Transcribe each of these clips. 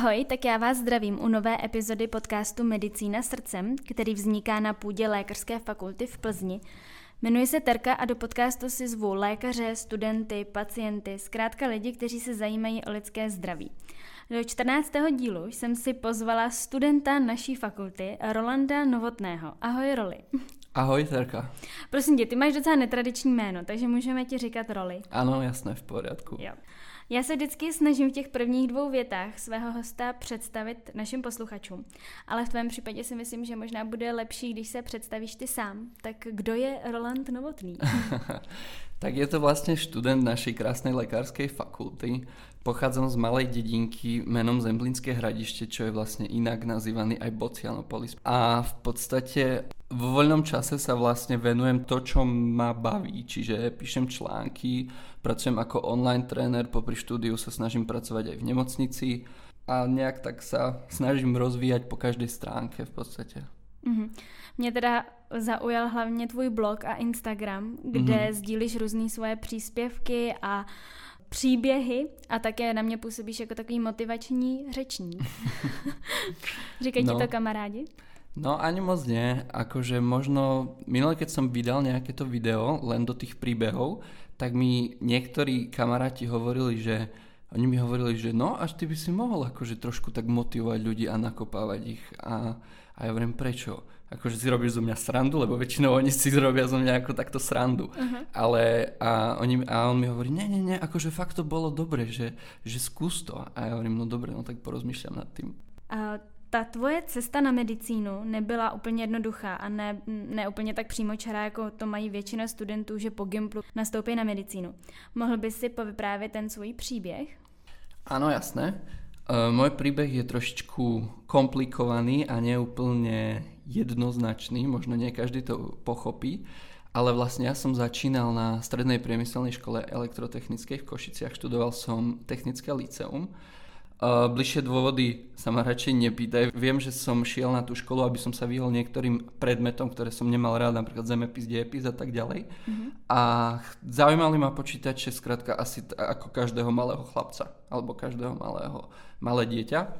Ahoj, tak já vás zdravím u nové epizody podcastu Medicína srdcem, který vzniká na půdě Lékařské fakulty v Plzni. Jmenuji se Terka a do podcastu si zvu lékaře, studenty, pacienty, zkrátka lidi, kteří se zajímají o lidské zdraví. Do 14. dílu jsem si pozvala studenta naší fakulty, Rolanda Novotného. Ahoj, Roli. Ahoj, Terka. Prosím tě, ty máš docela netradiční jméno, takže můžeme ti říkat Roli. Ano, jasné, v pořádku. Jo. Já se vždycky snažím v těch prvních dvou větách svého hosta představit našim posluchačům, ale v tvém případě si myslím, že možná bude lepší, když se představíš ty sám. Tak kdo je Roland Novotný? tak je to vlastně student našej krásnej lekárskej fakulty. Pochádzam z malej dedinky menom Zemplínske hradište, čo je vlastne inak nazývaný aj Bocianopolis. A v podstate vo voľnom čase sa vlastne venujem to, čo ma baví, čiže píšem články, pracujem ako online tréner, popri štúdiu sa snažím pracovať aj v nemocnici a nejak tak sa snažím rozvíjať po každej stránke v podstate. Mm-hmm. Mě teda zaujal hlavně tvůj blog a Instagram, kde mm-hmm. sdílíš různé svoje příspěvky a příběhy a také na mě působíš jako takový motivační řečník. Říkají no. ti to kamarádi? No ani moc nie, akože možno minule keď som vydal nejaké to video len do tých príbehov, tak mi niektorí kamaráti hovorili, že oni mi hovorili, že no až ty by si mohol akože trošku tak motivovať ľudí a nakopávať ich a, a ja hovorím prečo? Akože si robíš zo mňa srandu, lebo väčšinou oni si robia zo mňa ako takto srandu. Uh-huh. Ale a, oni, a on mi hovorí, nie, nie, nie, akože fakt to bolo dobre, že, že skús to. A ja hovorím, no dobre, no tak porozmýšľam nad tým. A ta tvoje cesta na medicínu nebyla úplně jednoduchá a ne, ne úplně tak přímočará, jako to mají většina studentů, že po Gimplu nastoupí na medicínu. Mohl by si povyprávět ten svůj příběh? Áno, jasné. Uh, môj príbeh je trošičku komplikovaný a neúplne jednoznačný, možno nie každý to pochopí, ale vlastne ja som začínal na strednej priemyselnej škole elektrotechnickej v Košiciach, študoval som technické liceum. Bližšie dôvody sa ma radšej nepýtaj. Viem, že som šiel na tú školu, aby som sa vyhol niektorým predmetom, ktoré som nemal rád, napríklad zemepis, diepis a tak ďalej. Mm-hmm. A zaujímali ma počítače, skrátka asi t- ako každého malého chlapca, alebo každého malého, malé dieťa.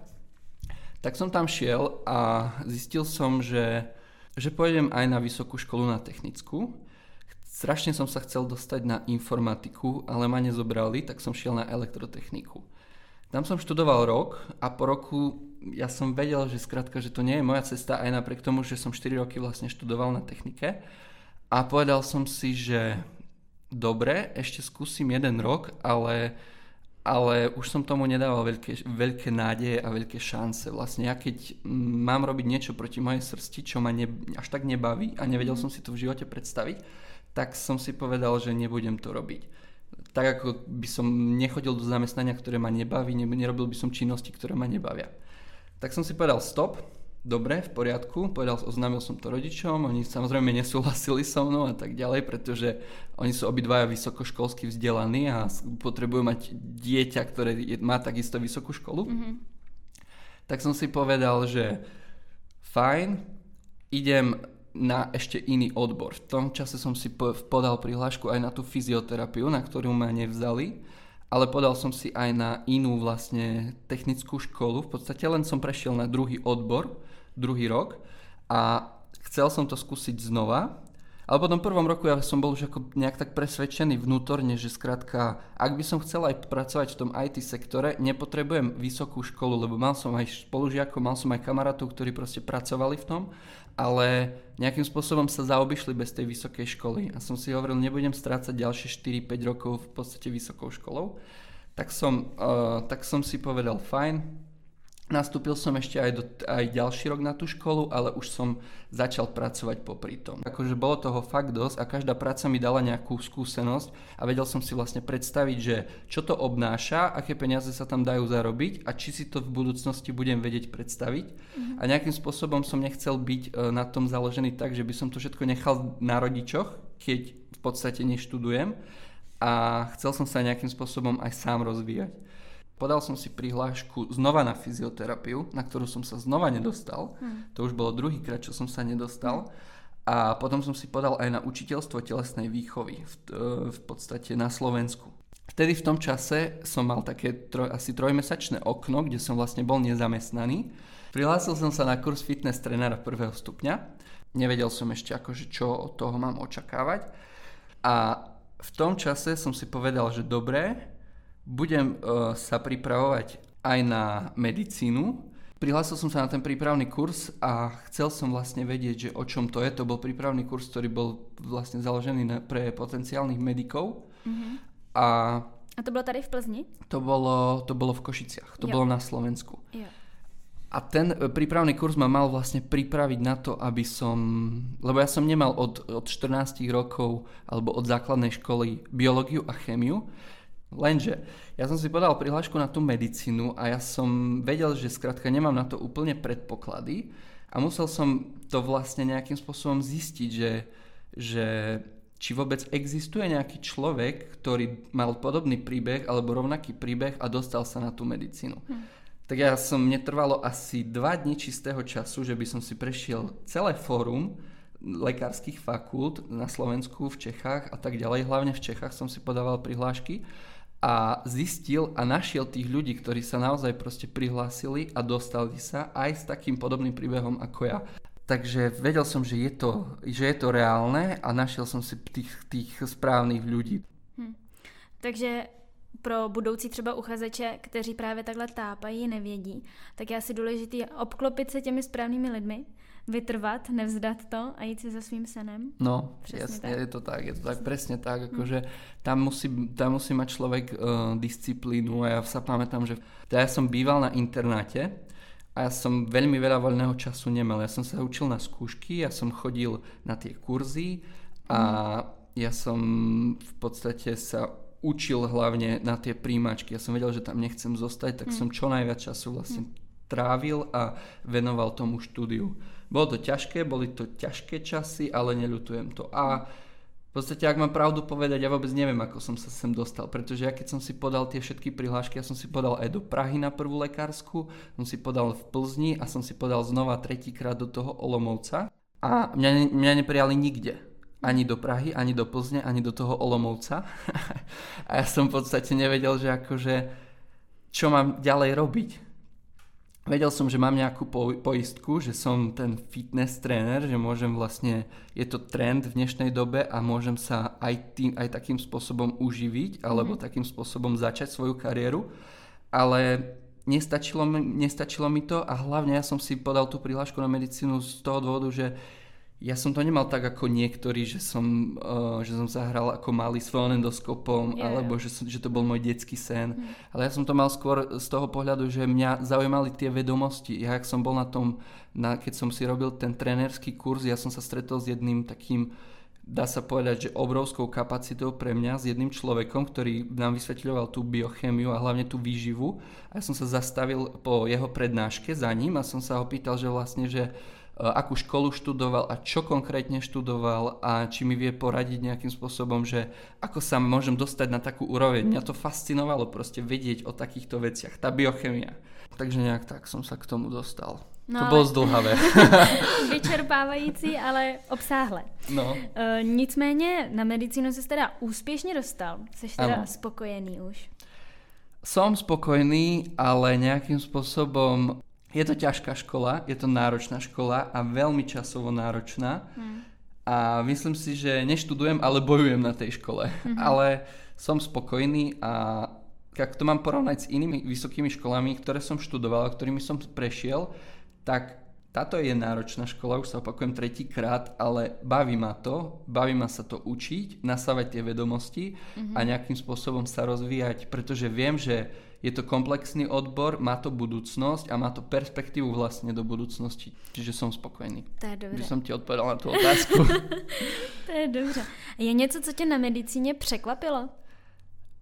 Tak som tam šiel a zistil som, že, že pôjdem aj na vysokú školu na technickú. Strašne som sa chcel dostať na informatiku, ale ma nezobrali, tak som šiel na elektrotechniku. Tam som študoval rok a po roku ja som vedel, že skrátka, že to nie je moja cesta aj napriek tomu, že som 4 roky vlastne študoval na technike. A povedal som si, že dobre, ešte skúsim jeden rok, ale ale už som tomu nedával veľké, veľké nádeje a veľké šance. Vlastne ja keď mám robiť niečo proti mojej srsti, čo ma ne, až tak nebaví a nevedel mhm. som si to v živote predstaviť, tak som si povedal, že nebudem to robiť. Tak ako by som nechodil do zamestnania, ktoré ma nebaví, nerobil by som činnosti, ktoré ma nebavia. Tak som si povedal stop, dobre, v poriadku, povedal, oznámil som to rodičom, oni samozrejme nesúhlasili so mnou a tak ďalej, pretože oni sú obidvaja vysokoškolsky vzdelaní a potrebujú mať dieťa, ktoré má takisto vysokú školu. Mm-hmm. Tak som si povedal, že fajn, idem na ešte iný odbor. V tom čase som si podal prihlášku aj na tú fyzioterapiu, na ktorú ma nevzali ale podal som si aj na inú vlastne technickú školu. V podstate len som prešiel na druhý odbor, druhý rok a chcel som to skúsiť znova, ale po tom prvom roku ja som bol už ako nejak tak presvedčený vnútorne, že skrátka, ak by som chcel aj pracovať v tom IT sektore, nepotrebujem vysokú školu, lebo mal som aj spolužiakov, mal som aj kamarátov, ktorí proste pracovali v tom, ale nejakým spôsobom sa zaobišli bez tej vysokej školy. A som si hovoril, nebudem strácať ďalšie 4-5 rokov v podstate vysokou školou. Tak som, uh, tak som si povedal, fajn, Nastúpil som ešte aj, do, aj ďalší rok na tú školu, ale už som začal pracovať popri tom. Akože bolo toho fakt dosť a každá práca mi dala nejakú skúsenosť a vedel som si vlastne predstaviť, že čo to obnáša, aké peniaze sa tam dajú zarobiť a či si to v budúcnosti budem vedieť predstaviť. Mm-hmm. A nejakým spôsobom som nechcel byť e, na tom založený tak, že by som to všetko nechal na rodičoch, keď v podstate neštudujem a chcel som sa nejakým spôsobom aj sám rozvíjať podal som si prihlášku znova na fyzioterapiu, na ktorú som sa znova nedostal. Hmm. To už bolo druhýkrát, čo som sa nedostal. A potom som si podal aj na učiteľstvo telesnej výchovy v, v podstate na Slovensku. Vtedy v tom čase som mal také troj, asi trojmesačné okno, kde som vlastne bol nezamestnaný. Prihlásil som sa na kurz fitness trénera prvého stupňa. Nevedel som ešte akože čo od toho mám očakávať. A v tom čase som si povedal, že dobre, budem uh, sa pripravovať aj na medicínu. Prihlásil som sa na ten prípravný kurz a chcel som vlastne vedieť, že o čom to je. To bol prípravný kurz, ktorý bol vlastne založený na, pre potenciálnych medikov. Mm-hmm. A, a to bolo tady v Plzni? To bolo, to bolo v Košiciach, to jo. bolo na Slovensku. Jo. A ten e, prípravný kurz ma mal vlastne pripraviť na to, aby som... Lebo ja som nemal od, od 14 rokov alebo od základnej školy biológiu a chémiu. Lenže ja som si podal prihlášku na tú medicínu a ja som vedel, že skrátka nemám na to úplne predpoklady a musel som to vlastne nejakým spôsobom zistiť, že, že či vôbec existuje nejaký človek, ktorý mal podobný príbeh alebo rovnaký príbeh a dostal sa na tú medicínu. Hm tak ja som, mne trvalo asi dva dní čistého času, že by som si prešiel celé fórum lekárskych fakult na Slovensku, v Čechách a tak ďalej. Hlavne v Čechách som si podával prihlášky a zistil a našiel tých ľudí, ktorí sa naozaj proste prihlásili a dostali sa aj s takým podobným príbehom ako ja. Takže vedel som, že je to, že je to reálne a našiel som si tých, tých správnych ľudí. Hm. Takže pro budoucí třeba uchazeče, kteří právě takhle tápají, nevědí, tak je asi důležité obklopit se těmi správnými lidmi, vytrvat, nevzdat to a jít si za svým senem. No, Přesně jasne, tak. je to tak, je to tak, presne tak, akože tam musí, tam musí mať človek uh, disciplínu a ja sa pamätám, že teda ja som býval na internáte a ja som veľmi veľa voľného času nemal. Ja som sa učil na skúšky, ja som chodil na tie kurzy a mm. ja som v podstate sa učil hlavne na tie príjmačky. Ja som vedel, že tam nechcem zostať, tak mm. som čo najviac času vlastne mm. Trávil a venoval tomu štúdiu. Bolo to ťažké, boli to ťažké časy, ale neľutujem to. A v podstate, ak mám pravdu povedať, ja vôbec neviem, ako som sa sem dostal, pretože ja keď som si podal tie všetky prihlášky, ja som si podal aj do Prahy na prvú lekársku, som si podal v Plzni a som si podal znova tretíkrát do toho Olomovca a mňa, mňa neprijali nikde ani do Prahy, ani do Plzne, ani do toho Olomovca. a ja som v podstate nevedel, že akože čo mám ďalej robiť. Vedel som, že mám nejakú po- poistku, že som ten fitness tréner, že môžem vlastne, je to trend v dnešnej dobe a môžem sa aj, tým, aj takým spôsobom uživiť alebo mm-hmm. takým spôsobom začať svoju kariéru. Ale nestačilo mi, nestačilo mi to a hlavne ja som si podal tú prihlášku na medicínu z toho dôvodu, že ja som to nemal tak ako niektorí, že som, uh, že som zahral ako malý s fonendoskopom, yeah. alebo že, som, že to bol môj detský sen. Mm. Ale ja som to mal skôr z toho pohľadu, že mňa zaujímali tie vedomosti. Ja, ak som bol na tom, na, keď som si robil ten trénerský kurz, ja som sa stretol s jedným takým, dá sa povedať, že obrovskou kapacitou pre mňa, s jedným človekom, ktorý nám vysvetľoval tú biochémiu a hlavne tú výživu. A ja som sa zastavil po jeho prednáške za ním a som sa ho pýtal, že vlastne, že E, akú školu študoval a čo konkrétne študoval a či mi vie poradiť nejakým spôsobom, že ako sa môžem dostať na takú úroveň. Mňa to fascinovalo proste vedieť o takýchto veciach, tá biochemia. Takže nejak tak som sa k tomu dostal. No, to bolo zdlhavé. Vyčerpávající, ale obsáhle. No. E, nicméně na medicínu se teda úspěšně dostal. Jsi teda ano. spokojený už. Som spokojný, ale nejakým spôsobom je to ťažká škola, je to náročná škola a veľmi časovo náročná. Mm. A myslím si, že neštudujem, ale bojujem na tej škole. Mm-hmm. Ale som spokojný a ak to mám porovnať s inými vysokými školami, ktoré som študoval, ktorými som prešiel, tak táto je náročná škola, už sa opakujem tretíkrát, ale baví ma to, baví ma sa to učiť, nasávať tie vedomosti mm-hmm. a nejakým spôsobom sa rozvíjať, pretože viem, že je to komplexný odbor, má to budúcnosť a má to perspektívu vlastne do budúcnosti. Čiže som spokojný. To je dobré. Že som ti odpovedal na tú otázku. to je dobře. Je něco, co tě na medicíně překvapilo?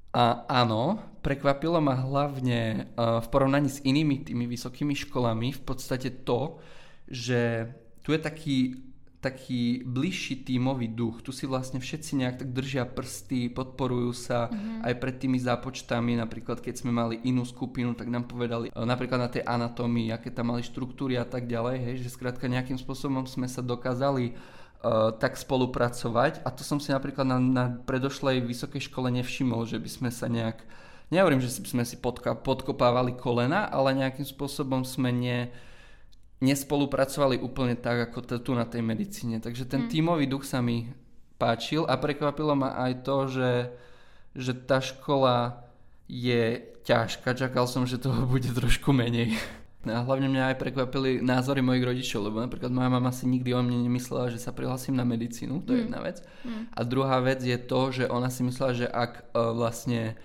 A áno, prekvapilo ma hlavne uh, v porovnaní s inými tými vysokými školami v podstate to, že tu je taký taký bližší tímový duch. Tu si vlastne všetci nejak tak držia prsty, podporujú sa mm-hmm. aj pred tými zápočtami. Napríklad keď sme mali inú skupinu, tak nám povedali e, napríklad na tej anatómii, aké tam mali štruktúry a tak ďalej. Hej, že skrátka nejakým spôsobom sme sa dokázali uh, tak spolupracovať a to som si napríklad na, na predošlej vysokej škole nevšimol, že by sme sa nejak, nehovorím, že sme si podka, podkopávali kolena, ale nejakým spôsobom sme ne, nespolupracovali úplne tak, ako tu na tej medicíne. Takže ten mm. tímový duch sa mi páčil a prekvapilo ma aj to, že, že tá škola je ťažká. Čakal som, že toho bude trošku menej. A hlavne mňa aj prekvapili názory mojich rodičov, lebo napríklad moja mama si nikdy o mne nemyslela, že sa prihlasím na medicínu, to je mm. jedna vec. Mm. A druhá vec je to, že ona si myslela, že ak uh, vlastne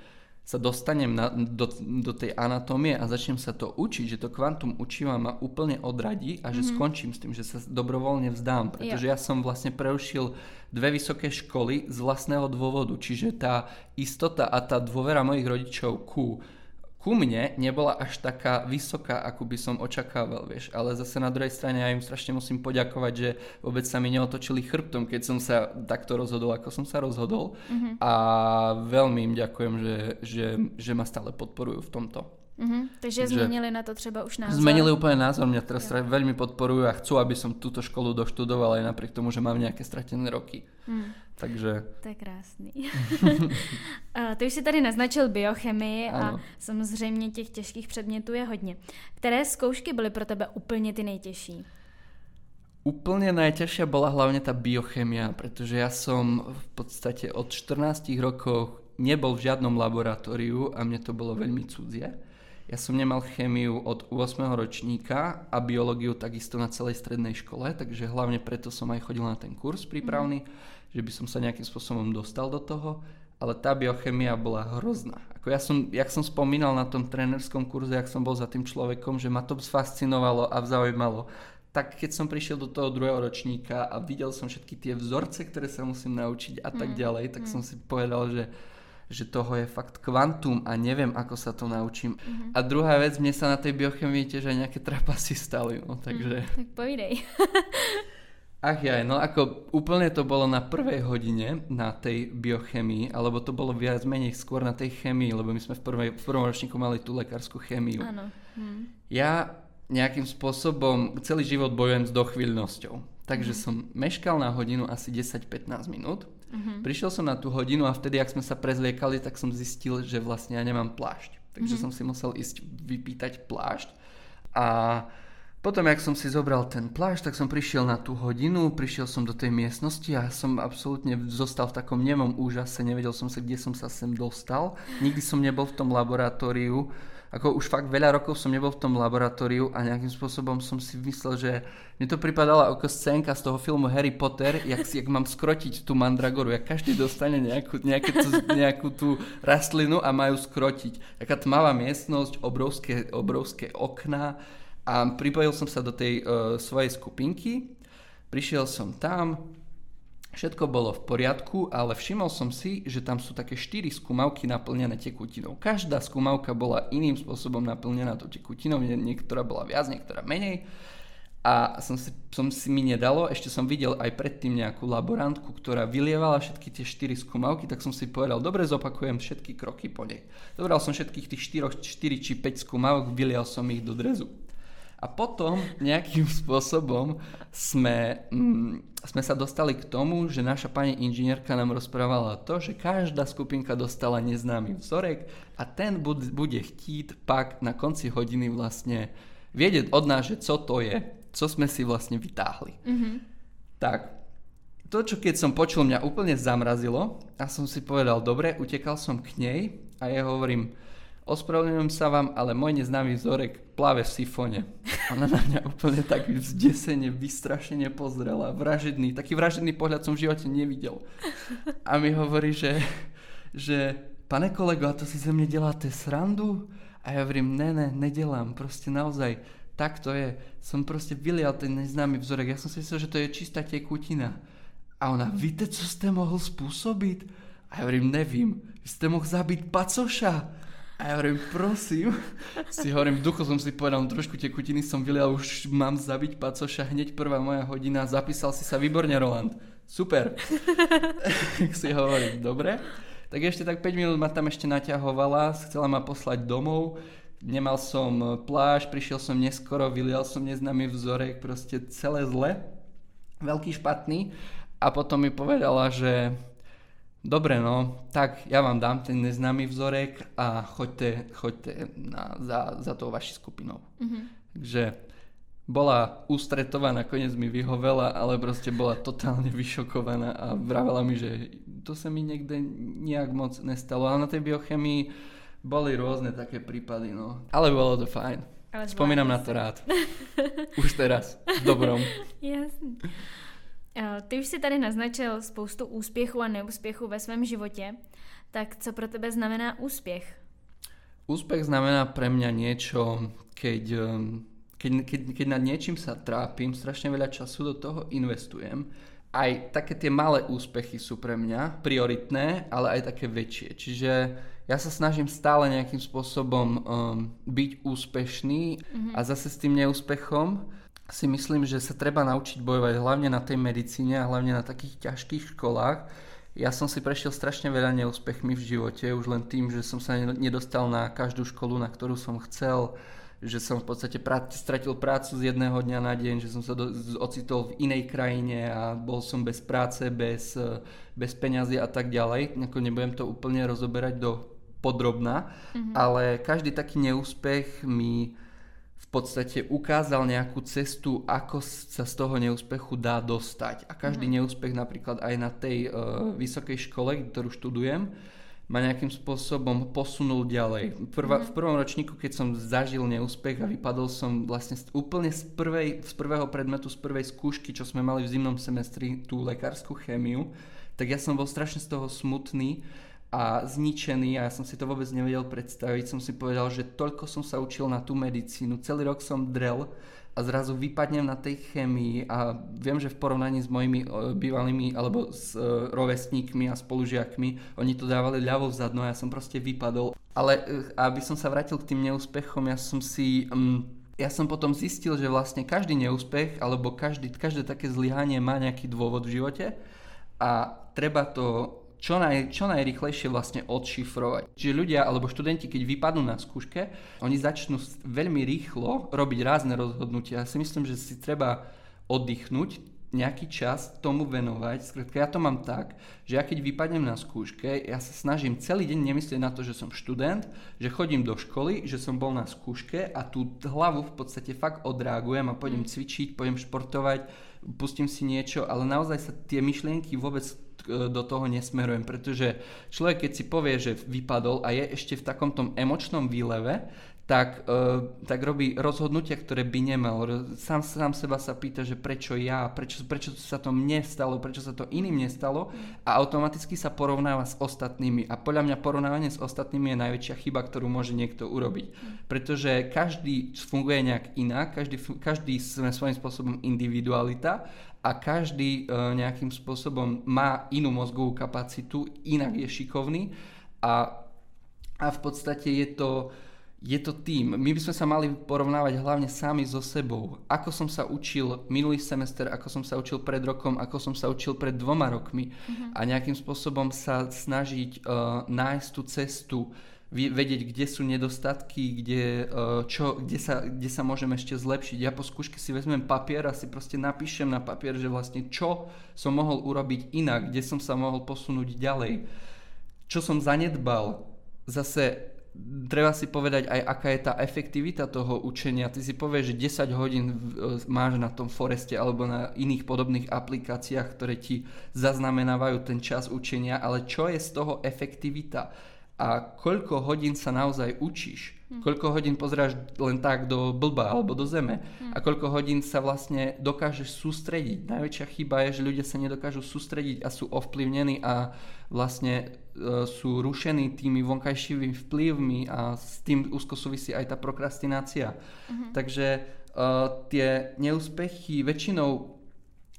sa dostanem na, do, do tej anatómie a začnem sa to učiť, že to kvantum učiva ma úplne odradí a že mm-hmm. skončím s tým, že sa dobrovoľne vzdám, pretože jo. ja som vlastne preušil dve vysoké školy z vlastného dôvodu, čiže tá istota a tá dôvera mojich rodičov ku ku mne nebola až taká vysoká, ako by som očakával, vieš. Ale zase na druhej strane ja im strašne musím poďakovať, že vôbec sa mi neotočili chrbtom, keď som sa takto rozhodol, ako som sa rozhodol. Mm-hmm. A veľmi im ďakujem, že, že, že ma stále podporujú v tomto. Mm-hmm. Takže, Takže zmenili na to třeba už názor? Zmenili úplne názor, mňa teraz ja. veľmi podporujú a chcú, aby som túto školu doštudoval aj napriek tomu, že mám nejaké stratené roky. Mm. Takže... To je krásný. Ty už si tady naznačil biochemii ano. a samozřejmě těch těžkých předmětů je hodně. Které zkoušky byly pro tebe úplně ty nejtěžší? Úplne najťažšia bola hlavne tá biochemia, pretože ja som v podstate od 14 rokov nebol v žiadnom laboratóriu a mne to bolo veľmi cudzie. Ja som nemal chémiu od 8. ročníka a biológiu takisto na celej strednej škole, takže hlavne preto som aj chodil na ten kurz prípravný, mm. že by som sa nejakým spôsobom dostal do toho, ale tá biochemia bola hrozná. Ako ja som, jak som spomínal na tom trénerskom kurze, jak som bol za tým človekom, že ma to fascinovalo a zaujímalo, tak keď som prišiel do toho druhého ročníka a videl som všetky tie vzorce, ktoré sa musím naučiť a tak mm. ďalej, tak mm. som si povedal, že že toho je fakt kvantum a neviem, ako sa to naučím. Uh-huh. A druhá vec, mne sa na tej biochemii tiež aj nejaké trapasy stali, no takže... Uh, tak povidej. Ach ja, no ako úplne to bolo na prvej hodine na tej biochemii, alebo to bolo viac menej skôr na tej chemii, lebo my sme v, prvej, v prvom ročníku mali tú lekárskú chémiu. Áno. Hm. Ja nejakým spôsobom celý život bojujem s dochvíľnosťou. Takže mm. som meškal na hodinu asi 10-15 minút Mm-hmm. Prišiel som na tú hodinu a vtedy, ak sme sa prezliekali, tak som zistil, že vlastne ja nemám plášť. Takže mm-hmm. som si musel ísť vypýtať plášť. A potom, jak som si zobral ten plášť, tak som prišiel na tú hodinu, prišiel som do tej miestnosti a som absolútne zostal v takom nemom úžase, nevedel som sa, kde som sa sem dostal. Nikdy som nebol v tom laboratóriu ako už fakt veľa rokov som nebol v tom laboratóriu a nejakým spôsobom som si myslel, že mne to pripadalo ako scénka z toho filmu Harry Potter, jak, jak mám skrotiť tú mandragoru, jak každý dostane nejakú, nejaké nejakú tú rastlinu a majú skrotiť. Taká tmavá miestnosť, obrovské, obrovské okná a pripojil som sa do tej uh, svojej skupinky, prišiel som tam, Všetko bolo v poriadku, ale všimol som si, že tam sú také 4 skúmavky naplnené tekutinou. Každá skúmavka bola iným spôsobom naplnená tou tekutinou, niektorá bola viac, niektorá menej. A som si, som si mi nedalo, ešte som videl aj predtým nejakú laborantku, ktorá vylievala všetky tie 4 skúmavky, tak som si povedal, dobre zopakujem všetky kroky po nej. Dobral som všetkých tých 4, 4 či 5 skúmavok, vylial som ich do drezu. A potom nejakým spôsobom sme, mm, sme sa dostali k tomu, že naša pani inžinierka nám rozprávala to, že každá skupinka dostala neznámy vzorek a ten bude, bude chtít pak na konci hodiny vlastne vedieť od nás, že co to je, co sme si vlastne vytáhli. Mm-hmm. Tak, to, čo keď som počul, mňa úplne zamrazilo a som si povedal, dobre, utekal som k nej a ja hovorím, ospravedlňujem sa vám, ale môj neznámy vzorek plave v sifone. Ona na mňa úplne tak zdesene, vystrašene pozrela, vražedný, taký vražedný pohľad som v živote nevidel. A mi hovorí, že, že pane kolego, a to si ze mne deláte srandu? A ja hovorím, ne, ne, nedelám, proste naozaj, tak to je. Som proste vylial ten neznámy vzorek, ja som si myslel, že to je čistá tekutina. A ona, víte, co ste mohol spôsobiť? A ja hovorím, nevím, ste mohol zabiť pacoša. A ja hovorím, prosím, si hovorím, v duchu som si povedal, no trošku tekutiny som vylial, už mám zabiť pacoša, hneď prvá moja hodina, zapísal si sa výborne, Roland. Super. si hovorím, dobre. Tak ešte tak 5 minút ma tam ešte naťahovala, chcela ma poslať domov, nemal som pláž, prišiel som neskoro, vylial som neznámy vzorek, proste celé zle. veľký špatný a potom mi povedala, že dobre no, tak ja vám dám ten neznámy vzorek a choďte, choďte na, za, za tou vaši skupinou. Mm-hmm. Takže bola ústretová, nakoniec mi vyhovela, ale proste bola totálne vyšokovaná a vravela mi, že to sa mi niekde nejak moc nestalo. Ale na tej biochemii boli rôzne také prípady, no. Ale bolo to fajn. Ale Spomínam na to rád. Už teraz. V dobrom. Jasný. Ty už si tady naznačil spoustu úspěchů a neúspěchů ve svém životě. Tak co pro tebe znamená úspěch? Úspech znamená pre mňa niečo, keď keď, keď, keď nad niečím sa trápim, strašne veľa času do toho investujem, aj také tie malé úspechy sú pre mňa prioritné, ale aj také väčšie. Čiže ja sa snažím stále nejakým spôsobom um, byť úspešný mm-hmm. a zase s tým neúspechom si myslím, že sa treba naučiť bojovať hlavne na tej medicíne a hlavne na takých ťažkých školách. Ja som si prešiel strašne veľa neúspechmi v živote, už len tým, že som sa nedostal na každú školu, na ktorú som chcel že som v podstate prá- stratil prácu z jedného dňa na deň, že som sa do, ocitol v inej krajine a bol som bez práce, bez, bez peňazí a tak ďalej. Ako nebudem to úplne rozoberať do podrobná, mm-hmm. ale každý taký neúspech mi podstate ukázal nejakú cestu, ako sa z toho neúspechu dá dostať. A každý mm-hmm. neúspech napríklad aj na tej uh, vysokej škole, ktorú študujem, ma nejakým spôsobom posunul ďalej. Prva, mm. V prvom ročníku, keď som zažil neúspech a vypadol som vlastne úplne z, prvej, z prvého predmetu, z prvej skúšky, čo sme mali v zimnom semestri, tú lekárskú chémiu, tak ja som bol strašne z toho smutný a zničený a ja som si to vôbec nevedel predstaviť. Som si povedal, že toľko som sa učil na tú medicínu, celý rok som drel a zrazu vypadnem na tej chemii a viem, že v porovnaní s mojimi e, bývalými alebo s e, rovesníkmi a spolužiakmi, oni to dávali ľavo vzadno a ja som proste vypadol. Ale e, aby som sa vrátil k tým neúspechom, ja som si... Um, ja som potom zistil, že vlastne každý neúspech alebo každý, každé také zlyhanie má nejaký dôvod v živote a treba to čo, naj, čo najrychlejšie vlastne odšifrovať. Čiže ľudia alebo študenti, keď vypadnú na skúške, oni začnú veľmi rýchlo robiť rázne rozhodnutia. Ja si myslím, že si treba oddychnúť, nejaký čas tomu venovať. Skrátka, ja to mám tak, že ja keď vypadnem na skúške, ja sa snažím celý deň nemyslieť na to, že som študent, že chodím do školy, že som bol na skúške a tú hlavu v podstate fakt odreagujem a pôjdem mm. cvičiť, pôjdem športovať, pustím si niečo, ale naozaj sa tie myšlienky vôbec do toho nesmerujem, pretože človek, keď si povie, že vypadol a je ešte v takom tom emočnom výleve, tak, uh, tak robí rozhodnutia, ktoré by nemal. Sám, sám seba sa pýta, že prečo ja, prečo, prečo sa to mne stalo, prečo sa to iným nestalo a automaticky sa porovnáva s ostatnými. A podľa mňa porovnávanie s ostatnými je najväčšia chyba, ktorú môže niekto urobiť. Pretože každý funguje nejak inak, každý, každý sme svojím spôsobom individualita a každý uh, nejakým spôsobom má inú mozgovú kapacitu, inak je šikovný a, a v podstate je to je to tým. My by sme sa mali porovnávať hlavne sami so sebou. Ako som sa učil minulý semester, ako som sa učil pred rokom, ako som sa učil pred dvoma rokmi mm-hmm. a nejakým spôsobom sa snažiť uh, nájsť tú cestu, vedieť, kde sú nedostatky, kde, uh, čo, kde, sa, kde sa môžem ešte zlepšiť. Ja po skúške si vezmem papier a si proste napíšem na papier, že vlastne čo som mohol urobiť inak, kde som sa mohol posunúť ďalej, čo som zanedbal. Zase treba si povedať aj, aká je tá efektivita toho učenia. Ty si povieš, že 10 hodín e, máš na tom Foreste alebo na iných podobných aplikáciách, ktoré ti zaznamenávajú ten čas učenia, ale čo je z toho efektivita? A koľko hodín sa naozaj učíš? Hm. Koľko hodín pozráš len tak do blba alebo do zeme? Hm. A koľko hodín sa vlastne dokážeš sústrediť? Najväčšia chyba je, že ľudia sa nedokážu sústrediť a sú ovplyvnení a vlastne E, sú rušení tými vonkajšími vplyvmi a s tým úzko súvisí aj tá prokrastinácia. Uh-huh. Takže uh, tie neúspechy väčšinou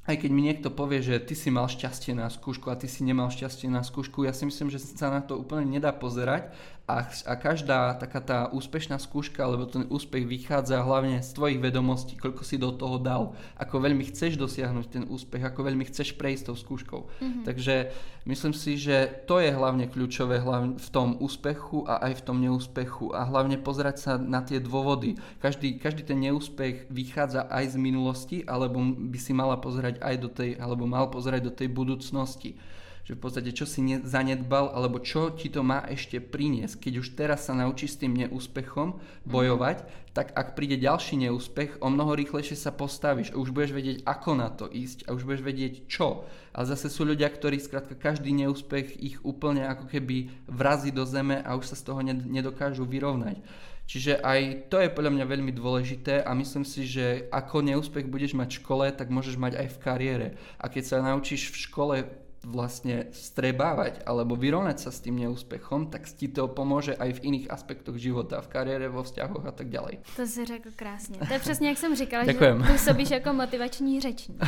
aj keď mi niekto povie, že ty si mal šťastie na skúšku a ty si nemal šťastie na skúšku, ja si myslím, že sa na to úplne nedá pozerať a, a každá taká tá úspešná skúška, alebo ten úspech vychádza hlavne z tvojich vedomostí, koľko si do toho dal, ako veľmi chceš dosiahnuť ten úspech, ako veľmi chceš prejsť tou skúškou. Mm-hmm. Takže myslím si, že to je hlavne kľúčové hlavne v tom úspechu a aj v tom neúspechu a hlavne pozerať sa na tie dôvody. Každý, každý ten neúspech vychádza aj z minulosti, alebo by si mala pozerať aj do tej, alebo mal pozerať do tej budúcnosti že v podstate čo si ne, zanedbal, alebo čo ti to má ešte priniesť. Keď už teraz sa naučíš s tým neúspechom bojovať, mm-hmm. tak ak príde ďalší neúspech, o mnoho rýchlejšie sa postavíš a už budeš vedieť, ako na to ísť a už budeš vedieť, čo. Ale zase sú ľudia, ktorí skrátka každý neúspech ich úplne ako keby vrazí do zeme a už sa z toho nedokážu vyrovnať. Čiže aj to je podľa mňa veľmi dôležité a myslím si, že ako neúspech budeš mať v škole, tak môžeš mať aj v kariére. A keď sa naučíš v škole vlastne strebávať alebo vyrovnať sa s tým neúspechom, tak ti to pomôže aj v iných aspektoch života, v kariére, vo vzťahoch a tak ďalej. To si řekl krásně. To je přesně, jak jsem říkala, Ďakujem. že působíš jako motivační řečník.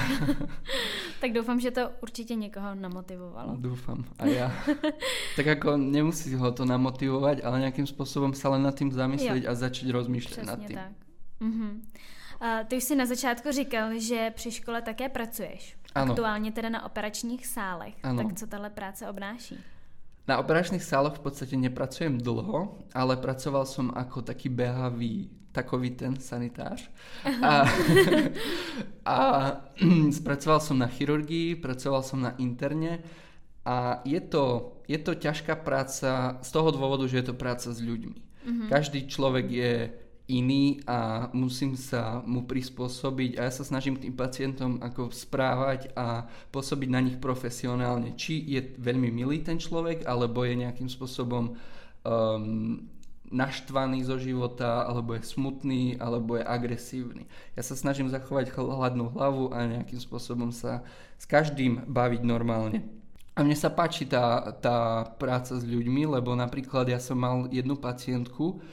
tak doufám, že to určitě někoho namotivovalo. Dúfam, a ja. tak ako nemusí ho to namotivovať, ale nejakým spôsobom sa len nad tým zamyslieť jo. a začať rozmýšľať Přesně nad tým. tak. Uh-huh. Uh, ty už si na začátku říkal, že při škole také pracuješ. Ano. Aktuálně teda na operačních sálech. Ano. Tak co tahle práce obnáší? Na operačných sáloch v podstate nepracujem dlho, ale pracoval som ako taký behavý, takový ten sanitář. A, a spracoval som na chirurgii, pracoval som na interne a je to, je to ťažká práca z toho dôvodu, že je to práca s ľuďmi. Mm-hmm. Každý človek je iný a musím sa mu prispôsobiť a ja sa snažím tým pacientom ako správať a pôsobiť na nich profesionálne. Či je veľmi milý ten človek, alebo je nejakým spôsobom um, naštvaný zo života, alebo je smutný, alebo je agresívny. Ja sa snažím zachovať hladnú hlavu a nejakým spôsobom sa s každým baviť normálne. A mne sa páči tá, tá práca s ľuďmi, lebo napríklad ja som mal jednu pacientku,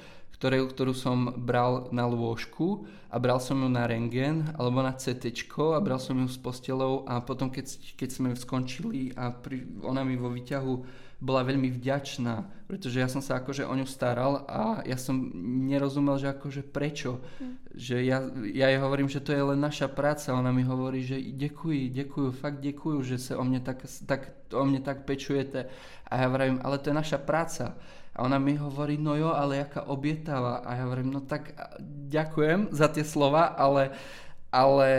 ktoré, ktorú som bral na lôžku a bral som ju na rengen alebo na CT a bral som ju s postelou a potom keď, keď sme skončili a pri, ona mi vo výťahu bola veľmi vďačná, pretože ja som sa akože o ňu staral a ja som nerozumel, že akože prečo. Mm. Že ja, ja jej hovorím, že to je len naša práca. Ona mi hovorí, že ďakujú, ďakujú, fakt ďakujú, že sa o mne tak, tak, o mne tak pečujete. A ja hovorím, ale to je naša práca. A ona mi hovorí, no jo, ale jaká obětava. A ja hovorím, no tak ďakujem za tie slova, ale, ale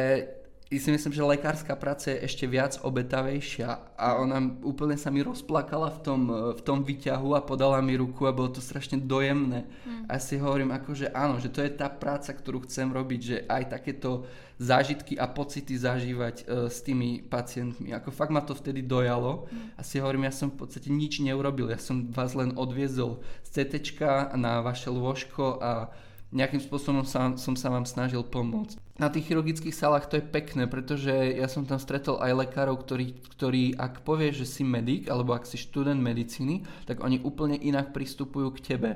si myslím, že lekárska práca je ešte viac obetavejšia a ona úplne sa mi rozplakala v tom, v tom výťahu a podala mi ruku a bolo to strašne dojemné. Hmm. A si hovorím ako, že áno, že to je tá práca, ktorú chcem robiť, že aj takéto zážitky a pocity zažívať uh, s tými pacientmi. Ako fakt ma to vtedy dojalo mm. a si hovorím, ja som v podstate nič neurobil, ja som vás len odviezol z CT na vaše lôžko a nejakým spôsobom sa, som sa vám snažil pomôcť. Na tých chirurgických salách to je pekné, pretože ja som tam stretol aj lekárov, ktorí, ktorí ak povie, že si medic alebo ak si študent medicíny, tak oni úplne inak pristupujú k tebe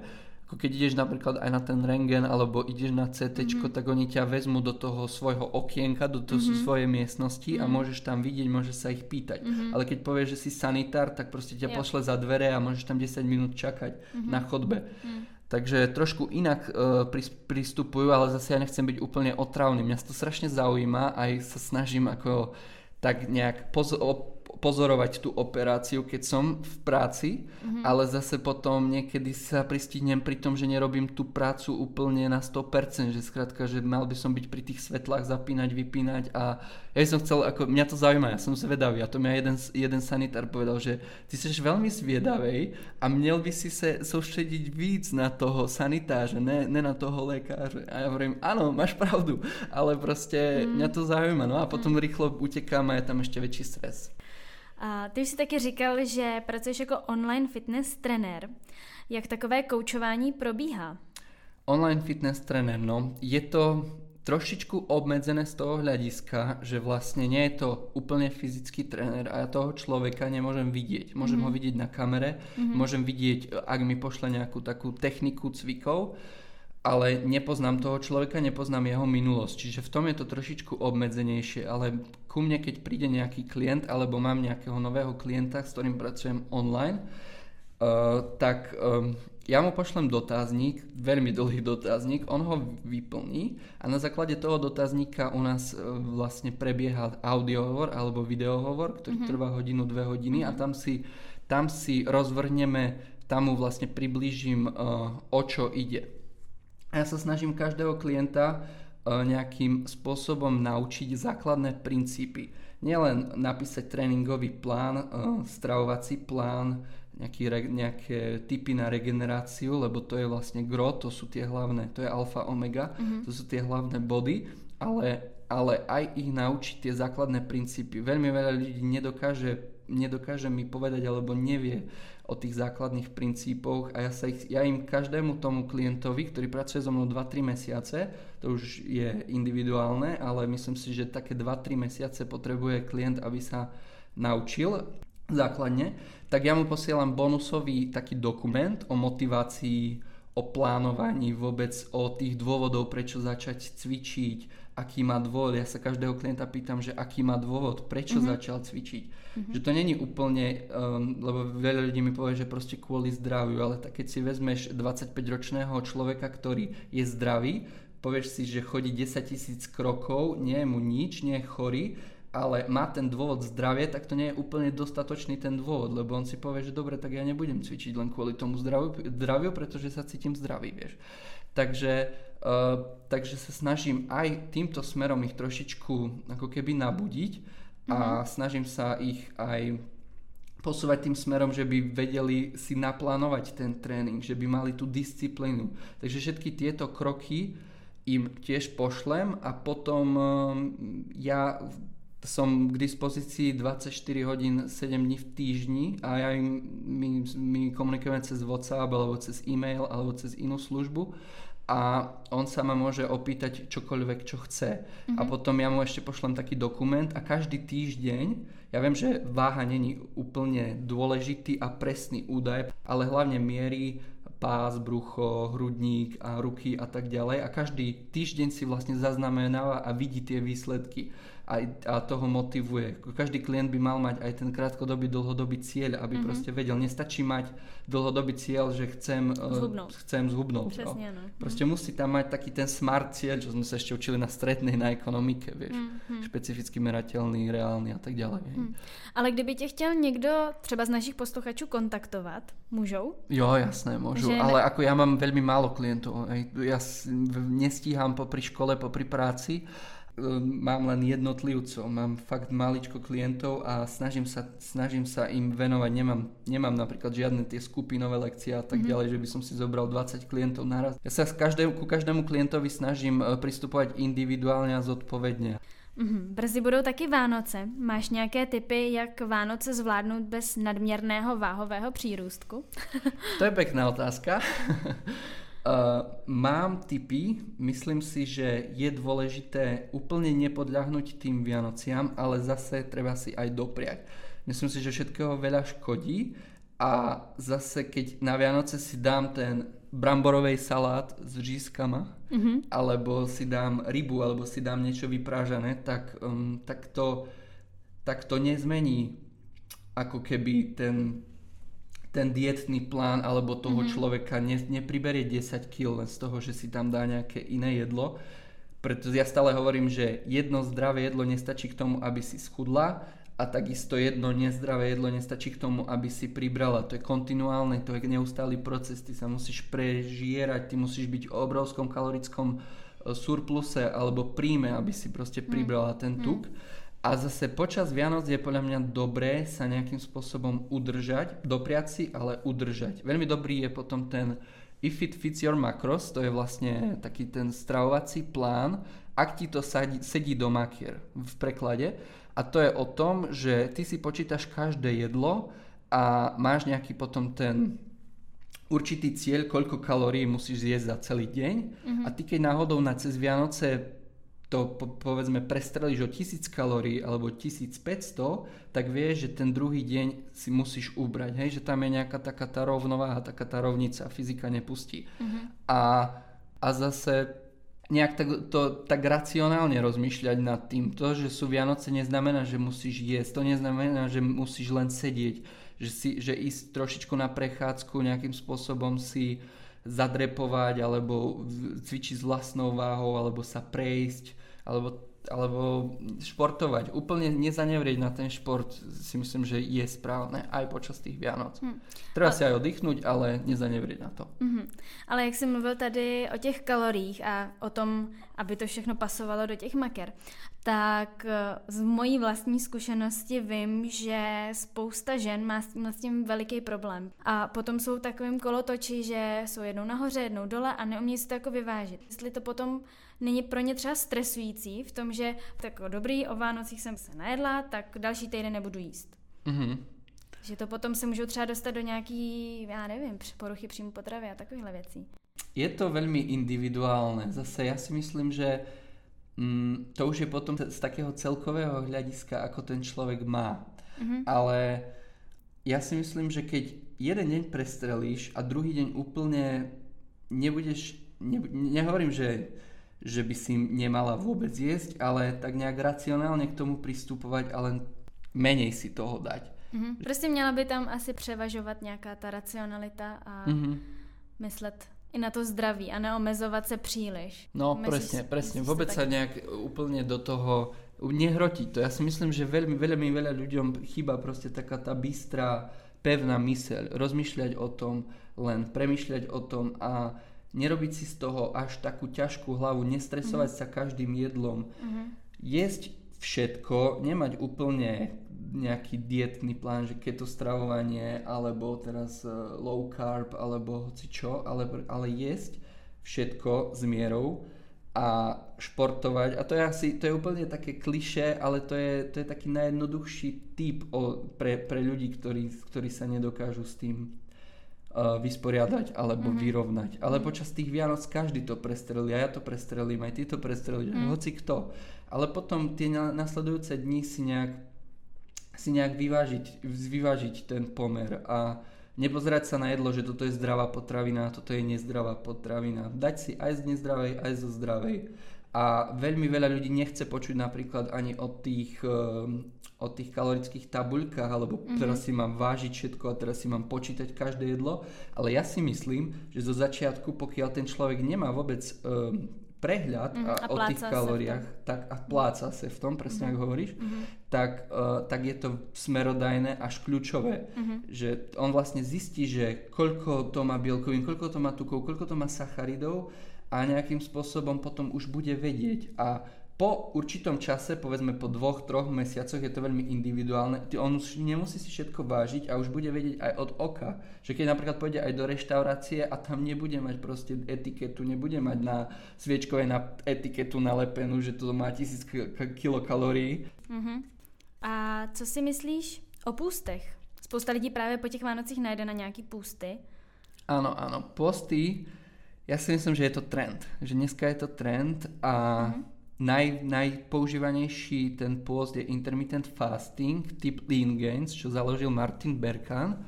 ako keď ideš napríklad aj na ten rengen alebo ideš na CT, mm-hmm. tak oni ťa vezmú do toho svojho okienka, do toho mm-hmm. svojej miestnosti mm-hmm. a mhm. môžeš tam vidieť, môžeš sa ich pýtať. Mm-hmm. Ale keď povieš, že si sanitár, tak proste ťa yep. pošle za dvere a môžeš tam 10 minút čakať mm-hmm. na chodbe. Mm-hmm. Takže trošku inak uh, pristupujú, ale zase ja nechcem byť úplne otravný. Mňa to strašne zaujíma, aj sa snažím ako tak nejak poz- pozorovať tú operáciu, keď som v práci, mm-hmm. ale zase potom niekedy sa pristihnem pri tom, že nerobím tú prácu úplne na 100%, že skrátka, že mal by som byť pri tých svetlách zapínať, vypínať a ja som chcel, ako mňa to zaujíma, ja som zvedavý a to mi jeden, jeden sanitár povedal, že ty si veľmi zviedavej a měl by si sa sústrediť víc na toho sanitáře, ne, ne na toho lékaře. A ja hovorím, áno, máš pravdu, ale proste mm. mňa to zaujíma. No a potom mm. rýchlo utekám a je tam ešte väčší stres. A ty už si taky říkal, že pracuješ jako online fitness trenér. Jak takové koučování probíhá? Online fitness trenér, no, je to trošičku obmedzené z toho hľadiska, že vlastne nie je to úplne fyzický tréner a ja toho človeka nemôžem vidieť. Môžem mm-hmm. ho vidieť na kamere, mm-hmm. môžem vidieť, ak mi pošle nejakú takú techniku cvikov, ale nepoznám toho človeka, nepoznám jeho minulosť. Čiže v tom je to trošičku obmedzenejšie, ale ku mne, keď príde nejaký klient alebo mám nejakého nového klienta, s ktorým pracujem online, Uh, tak um, ja mu pošlem dotazník, veľmi dlhý dotazník, on ho vyplní a na základe toho dotazníka u nás uh, vlastne prebieha audiohovor alebo videohovor, ktorý mm-hmm. trvá hodinu, dve hodiny mm-hmm. a tam si, tam si rozvrhneme, tam mu vlastne priblížim, uh, o čo ide. A ja sa snažím každého klienta nejakým spôsobom naučiť základné princípy. Nielen napísať tréningový plán, uh, stravovací plán, nejaký, nejaké typy na regeneráciu, lebo to je vlastne gro, to sú tie hlavné, to je alfa, omega, mm-hmm. to sú tie hlavné body, ale, ale aj ich naučiť tie základné princípy. Veľmi veľa ľudí nedokáže, nedokáže mi povedať alebo nevie o tých základných princípoch a ja, sa ich, ja im každému tomu klientovi, ktorý pracuje so mnou 2-3 mesiace, to už je individuálne, ale myslím si, že také 2-3 mesiace potrebuje klient, aby sa naučil základne, tak ja mu posielam bonusový taký dokument o motivácii, o plánovaní, vôbec o tých dôvodov, prečo začať cvičiť, aký má dôvod. Ja sa každého klienta pýtam, že aký má dôvod, prečo mm-hmm. začal cvičiť. Mm-hmm. Že to není úplne, um, lebo veľa ľudí mi povie, že proste kvôli zdraviu, ale tak keď si vezmeš 25-ročného človeka, ktorý je zdravý, povieš si, že chodí 10 tisíc krokov, nie je mu nič, nie je chorý, ale má ten dôvod zdravie, tak to nie je úplne dostatočný ten dôvod, lebo on si povie, že dobre, tak ja nebudem cvičiť len kvôli tomu zdraviu, zdraviu pretože sa cítim zdravý, vieš. Takže, uh, takže sa snažím aj týmto smerom ich trošičku ako keby nabudiť a mm-hmm. snažím sa ich aj posúvať tým smerom, že by vedeli si naplánovať ten tréning, že by mali tú disciplínu. Takže všetky tieto kroky im tiež pošlem a potom uh, ja som k dispozícii 24 hodín 7 dní v týždni a ja im, my, my komunikujeme cez WhatsApp alebo cez e-mail alebo cez inú službu a on sa ma môže opýtať čokoľvek, čo chce. Mm-hmm. A mhm. potom ja mu ešte pošlem taký dokument a každý týždeň, ja viem, že váha není úplne dôležitý a presný údaj, ale hlavne mierí pás, brucho, hrudník a ruky a tak ďalej a každý týždeň si vlastne zaznamenáva a vidí tie výsledky aj, a toho motivuje. Každý klient by mal mať aj ten krátkodobý, dlhodobý cieľ, aby mm-hmm. proste vedel. Nestačí mať dlhodobý cieľ, že chcem e, zhubnúť. Chcem zhubnúť Presne, no. Proste mm. musí tam mať taký ten smart cieľ, čo sme sa ešte učili na strednej, na ekonomike, vieš. Mm-hmm. Špecificky merateľný, reálny a tak ďalej. Mm. Ale kdyby tě chtěl někdo třeba z našich posluchačů kontaktovat, můžou? Jo, jasné, môžu. Že ale ako ja mám veľmi málo klientov. Ja nestíham popri škole, popri práci mám len jednotlivcov, mám fakt maličko klientov a snažím sa, snažím sa im venovať, nemám, nemám napríklad žiadne tie skupinové lekcie a tak mm-hmm. ďalej, že by som si zobral 20 klientov naraz. Ja sa každému, ku každému klientovi snažím e, pristupovať individuálne a zodpovedne. Mm-hmm. Brzy budou taky Vánoce. Máš nějaké typy, jak Vánoce zvládnout bez nadměrného váhového přírůstku? to je pekná otázka. Uh, mám tipy, myslím si, že je dôležité úplne nepodľahnuť tým Vianociam, ale zase treba si aj dopriať. Myslím si, že všetkého veľa škodí a zase keď na Vianoce si dám ten bramborovej salát s řízkama, mm-hmm. alebo si dám rybu, alebo si dám niečo vyprážané, tak, um, tak, to, tak to nezmení ako keby ten ten dietný plán alebo toho mm-hmm. človeka ne, nepriberie 10 kg len z toho, že si tam dá nejaké iné jedlo. Preto ja stále hovorím, že jedno zdravé jedlo nestačí k tomu, aby si schudla a takisto jedno nezdravé jedlo nestačí k tomu, aby si pribrala. To je kontinuálne, to je neustály proces, ty sa musíš prežierať, ty musíš byť v obrovskom kalorickom e, surpluse alebo príjme, aby si proste mhm. pribrala ten mhm. tuk. Mm. A zase počas Vianoc je podľa mňa dobré sa nejakým spôsobom udržať, dopriať si, ale udržať. Veľmi dobrý je potom ten If it fits your macros, to je vlastne taký ten stravovací plán, ak ti to sadí, sedí do makier v preklade. A to je o tom, že ty si počítaš každé jedlo a máš nejaký potom ten určitý cieľ, koľko kalórií musíš zjesť za celý deň. Mm-hmm. A ty keď náhodou na cez Vianoce to po, povedzme prestrelíš o 1000 kalórií alebo 1500, tak vieš, že ten druhý deň si musíš ubrať, hej, že tam je nejaká taká tá rovnováha, taká tá rovnica, fyzika nepustí. Uh-huh. A, a zase nejak tak, to, tak racionálne rozmýšľať nad tým. To, že sú Vianoce, neznamená, že musíš jesť, to neznamená, že musíš len sedieť že, si, že ísť trošičku na prechádzku, nejakým spôsobom si zadrepovať, alebo cvičiť s vlastnou váhou, alebo sa prejsť, alebo alebo športovať. Úplne nezanevrieť na ten šport si myslím, že je správne aj počas tých Vianoc. Hmm. Treba a... si aj oddychnúť, ale nezanevrieť na to. Mm-hmm. Ale jak jsem mluvil tady o těch kaloriích a o tom, aby to všechno pasovalo do těch maker, tak eh, z mojí vlastní zkušenosti vím, že spousta žen má s tím, s tím veliký problém. A potom jsou takovým kolotoči, že jsou jednou nahoře, jednou dole a neumí si to jako vyvážit. Jestli to potom není pro ně třeba stresující v tom, že tak dobrý, o Vánocích jsem se najedla, tak další týden nebudu jíst. Mm-hmm. Že to potom se můžou třeba dostat do nějaký, já nevím, poruchy příjmu potravy a takovýchhle věcí. Je to velmi individuálne. Zase ja si myslím, že mm, to už je potom z takého celkového hľadiska, ako ten človek má. Mm-hmm. Ale ja si myslím, že keď jeden deň prestrelíš a druhý deň úplne nebudeš, ne, nehovorím, že že by si nemala vôbec jesť, ale tak nejak racionálne k tomu pristupovať a len menej si toho dať. Mm-hmm. Prostě měla by tam asi převažovat nějaká ta racionalita a mm-hmm. myslet i na to zdraví a neomezovat se příliš. No presne, presne. Vôbec sa nejak úplne do toho nehrotiť to. Ja si myslím, že veľmi, veľmi veľa ľuďom chýba proste taká tá bystrá, pevná myseľ. Rozmýšľať o tom, len premýšľať o tom a nerobiť si z toho až takú ťažkú hlavu, nestresovať mm-hmm. sa každým jedlom, mm-hmm. jesť všetko, nemať úplne nejaký dietný plán, že keto stravovanie, alebo teraz e, low carb, alebo hoci čo, ale, ale jesť všetko s mierou a športovať. A to je asi, to je úplne také kliše, ale to je, to je taký najjednoduchší typ o, pre, pre ľudí, ktorí, ktorí sa nedokážu s tým vysporiadať alebo mm-hmm. vyrovnať. Ale počas tých Vianoc každý to prestrelí a ja to prestrelím, aj ty to prestrelíš, mm. hoci kto. Ale potom tie nasledujúce dni si nejak, si nejak vyvážiť, vyvážiť ten pomer a nepozerať sa na jedlo, že toto je zdravá potravina, toto je nezdravá potravina. Dať si aj z nezdravej, aj zo zdravej. A veľmi veľa ľudí nechce počuť napríklad ani o tých uh, o tých kalorických tabuľkách, alebo mm-hmm. teraz si mám vážiť všetko a teraz si mám počítať každé jedlo, ale ja si myslím, že zo začiatku, pokiaľ ten človek nemá vôbec um, prehľad mm, a, a o tých kalóriách tak, a pláca sa v tom, presne mm, ako hovoríš, mm, tak, uh, tak je to smerodajné až kľúčové. Mm, že on vlastne zistí, že koľko to má bielkovín, koľko to má tukov, koľko to má sacharidov a nejakým spôsobom potom už bude vedieť. A po určitom čase, povedzme po dvoch, troch mesiacoch, je to veľmi individuálne, on už nemusí si všetko vážiť a už bude vedieť aj od oka, že keď napríklad pôjde aj do reštaurácie a tam nebude mať proste etiketu, nebude mať na sviečkovej na etiketu nalepenú, že to má tisíc kilokalórií. Uh-huh. A co si myslíš o pústech? Spousta lidí právě po těch Vánocích najde na nějaký pústy. Áno, áno, posty, ja si myslím, že je to trend. Že dneska je to trend a uh-huh Naj, najpoužívanejší ten pôst je intermittent fasting typ Lean Gains, čo založil Martin Berkan.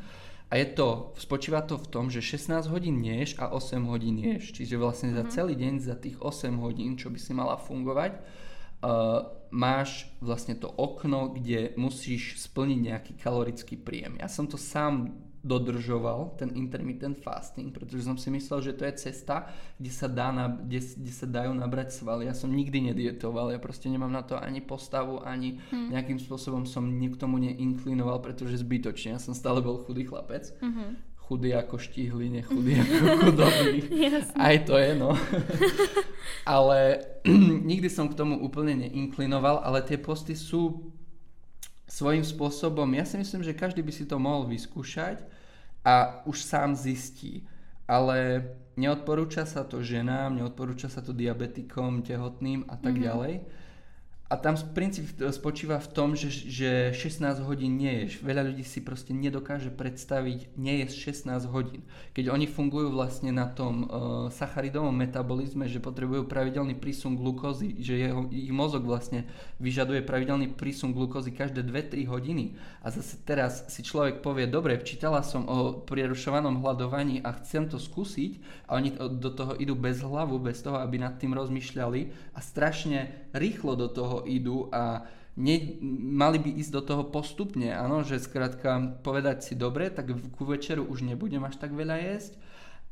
A je to, spočíva to v tom, že 16 hodín ješ a 8 hodín ješ. Čiže vlastne za mhm. celý deň, za tých 8 hodín, čo by si mala fungovať, uh, máš vlastne to okno, kde musíš splniť nejaký kalorický príjem. Ja som to sám dodržoval ten intermittent fasting, pretože som si myslel, že to je cesta, kde sa, dá na, kde, kde sa dajú nabrať svaly. Ja som nikdy nedietoval, ja proste nemám na to ani postavu, ani hmm. nejakým spôsobom som k tomu neinklinoval, pretože zbytočne. Ja som stále bol chudý chlapec. Hmm. Chudý ako štíhly, nechudý ako chudobný. Aj to je, no. ale nikdy som k tomu úplne neinklinoval, ale tie posty sú svojím spôsobom, ja si myslím, že každý by si to mohol vyskúšať a už sám zistí. Ale neodporúča sa to ženám, neodporúča sa to diabetikom, tehotným a tak mm-hmm. ďalej a tam princíp spočíva v tom, že, že 16 hodín neješ. Veľa ľudí si proste nedokáže predstaviť nejesť 16 hodín. Keď oni fungujú vlastne na tom uh, sacharidovom metabolizme, že potrebujú pravidelný prísun glukózy, že jeho, ich mozog vlastne vyžaduje pravidelný prísun glukózy každé 2-3 hodiny. A zase teraz si človek povie, dobre, čítala som o prierušovanom hľadovaní a chcem to skúsiť a oni do toho idú bez hlavu, bez toho, aby nad tým rozmýšľali a strašne rýchlo do toho idú a ne, mali by ísť do toho postupne, áno, že skrátka povedať si dobre, tak ku večeru už nebudem až tak veľa jesť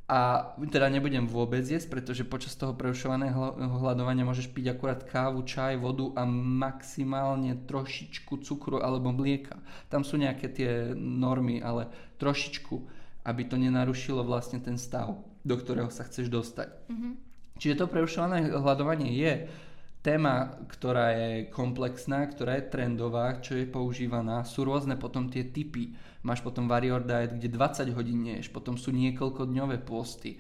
a teda nebudem vôbec jesť, pretože počas toho prerušovaného hľadovania môžeš piť akurát kávu, čaj, vodu a maximálne trošičku cukru alebo mlieka. Tam sú nejaké tie normy, ale trošičku, aby to nenarušilo vlastne ten stav, do ktorého sa chceš dostať. Mm-hmm. Čiže to prerušované hľadovanie je téma, ktorá je komplexná, ktorá je trendová, čo je používaná. Sú rôzne potom tie typy. Máš potom Warrior Diet, kde 20 hodín ješ, potom sú niekoľko dňové posty.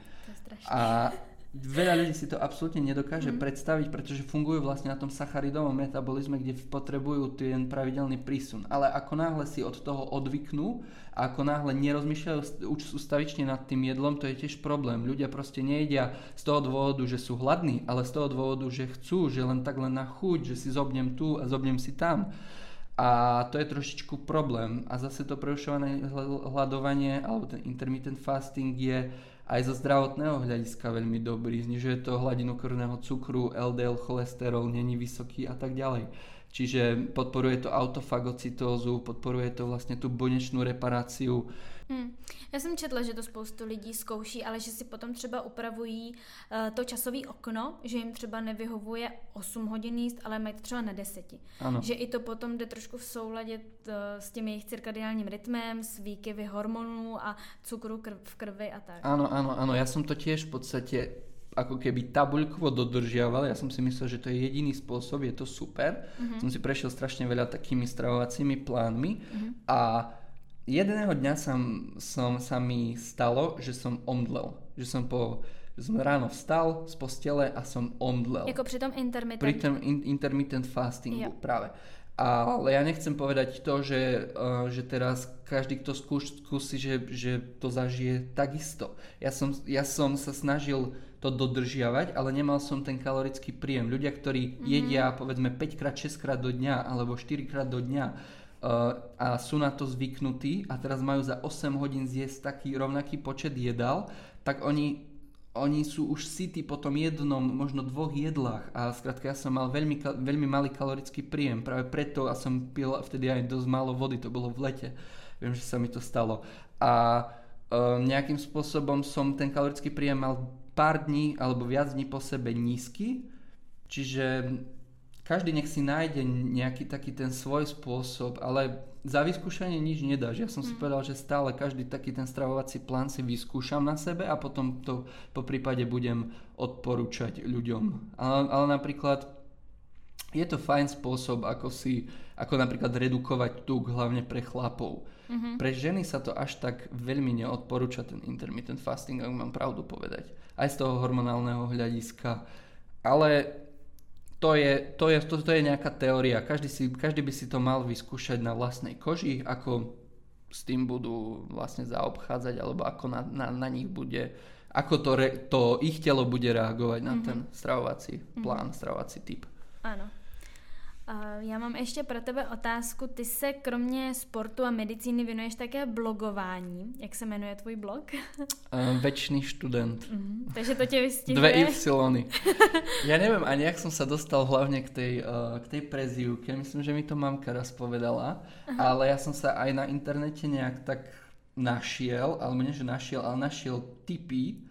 A veľa ľudí si to absolútne nedokáže mm. predstaviť, pretože fungujú vlastne na tom sacharidovom metabolizme, kde potrebujú ten pravidelný prísun. Ale ako náhle si od toho odvyknú a ako náhle nerozmýšľajú ustavične nad tým jedlom, to je tiež problém. Ľudia proste nejedia z toho dôvodu, že sú hladní, ale z toho dôvodu, že chcú, že len tak len na chuť, že si zobnem tu a zobnem si tam. A to je trošičku problém. A zase to prerušované hľadovanie alebo ten intermittent fasting je aj zo zdravotného hľadiska veľmi dobrý. Znižuje to hladinu krvného cukru, LDL cholesterol není vysoký a tak ďalej. Čiže podporuje to autofagocytózu, podporuje to vlastně tu buněčnou reparáciu. Hmm. Já jsem četla, že to spoustu lidí zkouší, ale že si potom třeba upravují uh, to časové okno, že jim třeba nevyhovuje 8 hodin jíst, ale mají to třeba na 10. Ano. Že i to potom jde trošku v souladě t, eh, s tím jejich cirkadiálním rytmem, s výkyvy hormonů a cukru krv, v krvi a tak. Áno, áno, áno. Ja som to tiež v podstate ako keby tabuľkovo dodržiaval. Ja som si myslel, že to je jediný spôsob, je to super. Mm-hmm. Som si prešiel strašne veľa takými stravovacími plánmi mm-hmm. a jedného dňa som, som, sa mi stalo, že som omdlel. Že som po že som ráno vstal z postele a som omdlel. Jako pri tom intermittent. Pri tom in, intermittent fastingu, jo. práve. Ale ja nechcem povedať to, že, uh, že teraz každý, kto skúš, skúsi, že, že to zažije takisto. Ja som, ja som sa snažil to dodržiavať, ale nemal som ten kalorický príjem. Ľudia, ktorí mm-hmm. jedia povedzme 5 krát, 6 krát do dňa alebo 4 krát do dňa, a sú na to zvyknutí a teraz majú za 8 hodín zjesť taký rovnaký počet jedál, tak oni, oni sú už sytí po tom jednom, možno dvoch jedlách. A skrátka ja som mal veľmi, veľmi malý kalorický príjem, práve preto a som pil vtedy aj dosť málo vody, to bolo v lete, viem, že sa mi to stalo. A uh, nejakým spôsobom som ten kalorický príjem mal pár dní alebo viac dní po sebe nízky, čiže každý nech si nájde nejaký taký ten svoj spôsob, ale za vyskúšanie nič nedáš. Ja som si mm. povedal, že stále každý taký ten stravovací plán si vyskúšam na sebe a potom to po prípade budem odporúčať ľuďom. Ale, ale napríklad je to fajn spôsob, ako si, ako napríklad redukovať tuk, hlavne pre chlapov. Mm-hmm. Pre ženy sa to až tak veľmi neodporúča ten intermittent fasting, ak mám pravdu povedať. Aj z toho hormonálneho hľadiska. Ale to je, to, je, to, to je nejaká teória. Každý, si, každý by si to mal vyskúšať na vlastnej koži, ako s tým budú vlastne zaobchádzať, alebo ako na, na, na nich bude, ako to, re, to ich telo bude reagovať na mm-hmm. ten stravovací plán, mm-hmm. stravovací typ. Áno. Já mám ještě pro tebe otázku. Ty se kromě sportu a medicíny věnuješ také blogování. Jak se jmenuje tvůj blog? Uh, Večný študent. Uh-huh. Takže to tě vystihuje. Dve Y. ja neviem ani, jak som sa dostal hlavne k tej, uh, k tej prezývke. Myslím, že mi to mamka raz povedala. Uh-huh. Ale ja som sa aj na internete nejak tak našiel, alebo nie, že našiel, ale našiel typy,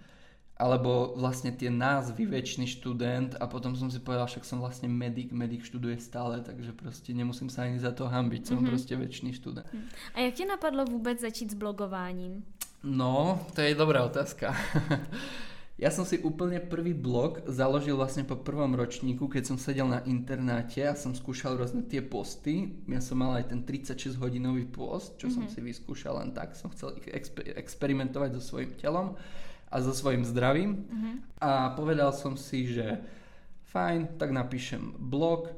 alebo vlastne tie názvy väčší študent a potom som si povedal, však som vlastne medic, medic študuje stále, takže proste nemusím sa ani za to hambiť, som mm-hmm. proste väčší študent. Mhm. A jak ti napadlo vôbec začít s blogováním? No, to je dobrá otázka. ja som si úplne prvý blog založil vlastne po prvom ročníku, keď som sedel na internáte a som skúšal rôzne tie posty. Ja som mal aj ten 36 hodinový post, čo mm-hmm. som mhm. si vyskúšal len tak, som chcel exper- experimentovať so svojím telom a so svojím zdravím. Uh-huh. A povedal som si, že fajn, tak napíšem blog e,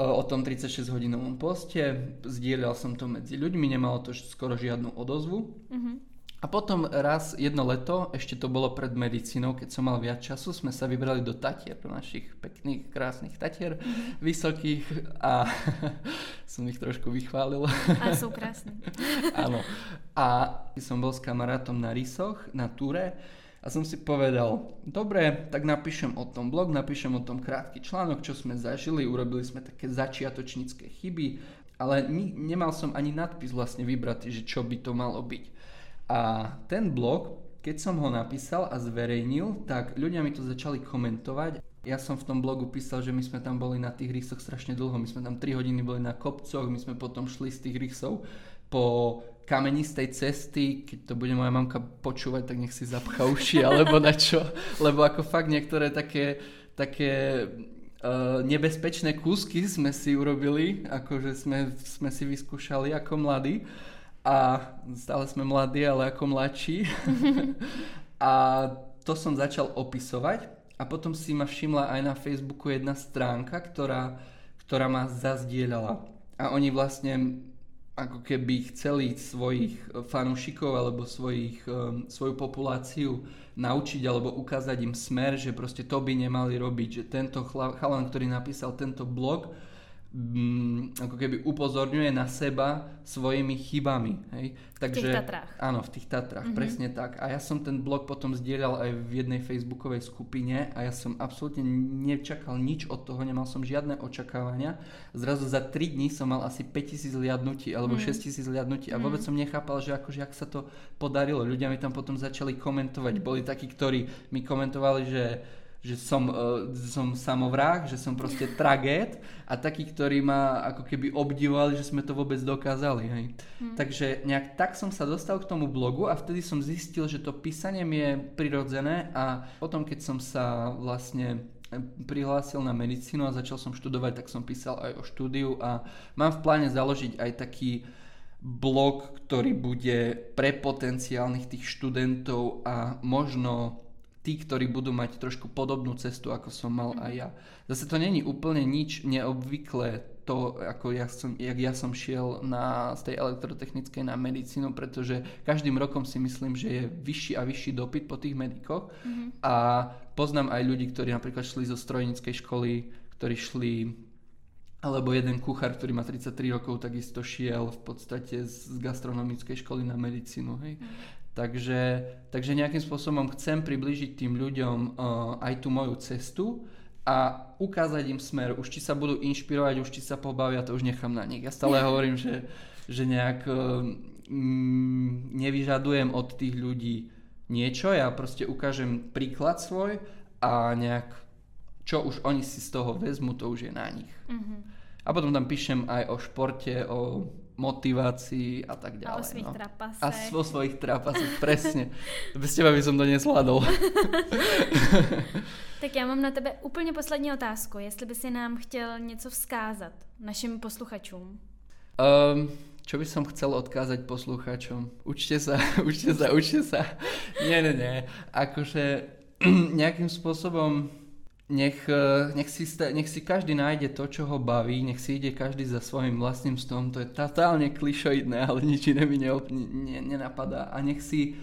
o tom 36 hodinovom poste, zdieľal som to medzi ľuďmi, nemalo to skoro žiadnu odozvu. Uh-huh. A potom raz jedno leto, ešte to bolo pred medicínou, keď som mal viac času, sme sa vybrali do Tatier, do našich pekných, krásnych Tatier, mm-hmm. vysokých a som ich trošku vychválil. A sú krásne. Áno. A som bol s kamarátom na rysoch, na túre A som si povedal, dobre, tak napíšem o tom blog, napíšem o tom krátky článok, čo sme zažili, urobili sme také začiatočnícke chyby, ale ni- nemal som ani nadpis vlastne vybrať, že čo by to malo byť. A ten blog, keď som ho napísal a zverejnil, tak ľudia mi to začali komentovať. Ja som v tom blogu písal, že my sme tam boli na tých rysoch strašne dlho, my sme tam 3 hodiny boli na kopcoch, my sme potom šli z tých rysov po kamenistej cesty, keď to bude moja mamka počúvať, tak nech si zapcha uši alebo na čo, lebo ako fakt niektoré také, také uh, nebezpečné kúsky sme si urobili, akože sme, sme si vyskúšali ako mladí a stále sme mladí, ale ako mladší. a to som začal opisovať a potom si ma všimla aj na Facebooku jedna stránka, ktorá, ktorá ma zazdieľala. A oni vlastne ako keby chceli svojich fanúšikov alebo svojich, um, svoju populáciu naučiť alebo ukázať im smer, že proste to by nemali robiť, že tento chalan, ktorý napísal tento blog, mm, ako keby upozorňuje na seba svojimi chybami. Hej? Takže, v tých Tatrách. Áno, v tých Tatrách, mm-hmm. presne tak. A ja som ten blog potom zdieľal aj v jednej facebookovej skupine a ja som absolútne nečakal nič od toho, nemal som žiadne očakávania. Zrazu za 3 dní som mal asi 5000 liadnutí alebo mm. 6000 liadnutí a vôbec mm. som nechápal, že akože ak sa to podarilo. Ľudia mi tam potom začali komentovať. Boli takí, ktorí mi komentovali, že že som, uh, som samovrah, že som proste tragét a takí, ktorí ma ako keby obdivovali, že sme to vôbec dokázali. Hej. Hmm. Takže nejak tak som sa dostal k tomu blogu a vtedy som zistil, že to písanie mi je prirodzené a potom, keď som sa vlastne prihlásil na medicínu a začal som študovať, tak som písal aj o štúdiu a mám v pláne založiť aj taký blog, ktorý bude pre potenciálnych tých študentov a možno tí, ktorí budú mať trošku podobnú cestu, ako som mal aj ja. Zase to není úplne nič neobvyklé to, ako ja som, jak ja som šiel na, z tej elektrotechnickej na medicínu, pretože každým rokom si myslím, že je vyšší a vyšší dopyt po tých medikoch mm-hmm. a poznám aj ľudí, ktorí napríklad šli zo strojníckej školy, ktorí šli alebo jeden kuchár, ktorý má 33 rokov, takisto šiel v podstate z gastronomickej školy na medicínu. Hej. Mm. Takže, takže nejakým spôsobom chcem približiť tým ľuďom uh, aj tú moju cestu a ukázať im smer. Už či sa budú inšpirovať, už či sa pobavia, to už nechám na nich. Ja stále hovorím, že, že nejak uh, mm, nevyžadujem od tých ľudí niečo, ja proste ukážem príklad svoj a nejak čo už oni si z toho vezmu, to už je na nich. Mm-hmm. A potom tam píšem aj o športe, o motivácii a tak ďalej. A o svojich no. trapasech. A o svojich trapasech, presne. Bez teba by som to nezvládol. tak já mám na tebe úplně poslední otázku. Jestli by si nám chtěl něco vzkázat našim posluchačům. Um, čo by som chcel odkázať posluchačom? Učte sa, učte sa, učte sa. Nie, nie, nie. Akože nejakým spôsobom nech, e, nech, si, nech si každý nájde to, čo ho baví, nech si ide každý za svojim vlastným strom, to je totálne klišoidné, ale nič iné mi ne, ne, nenapadá. A nech si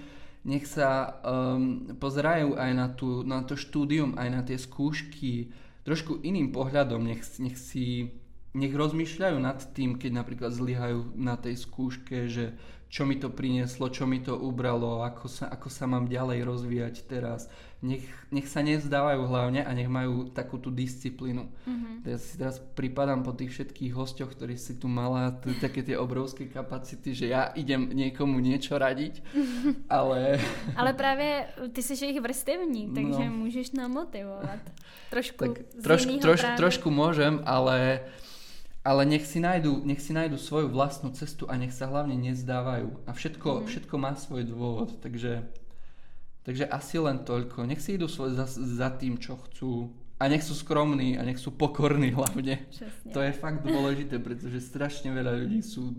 nech sa um, pozerajú aj na, tú, na to štúdium, aj na tie skúšky trošku iným pohľadom, nech, nech si nech rozmýšľajú nad tým, keď napríklad zlyhajú na tej skúške, že čo mi to prinieslo, čo mi to ubralo, ako sa, ako sa mám ďalej rozvíjať teraz, nech, nech sa nevzdávajú hlavne a nech majú takú tú disciplínu. Mm-hmm. Ja si teraz pripadám po tých všetkých hostoch, ktorí si tu mala t- také tie obrovské kapacity, že ja idem niekomu niečo radiť, ale... ale právě ty jsi jejich vrstevník, takže no. můžeš nám motivovat. Trošku tak troš, troš, trošku môžem, ale ale nech si, nájdu, nech si nájdu svoju vlastnú cestu a nech sa hlavne nezdávajú. A všetko, mm. všetko má svoj dôvod, takže Takže asi len toľko. Nech si idú svoj, za, za tým, čo chcú. A nech sú skromní a nech sú pokorní hlavne. Česne. To je fakt dôležité, pretože strašne veľa ľudí sú...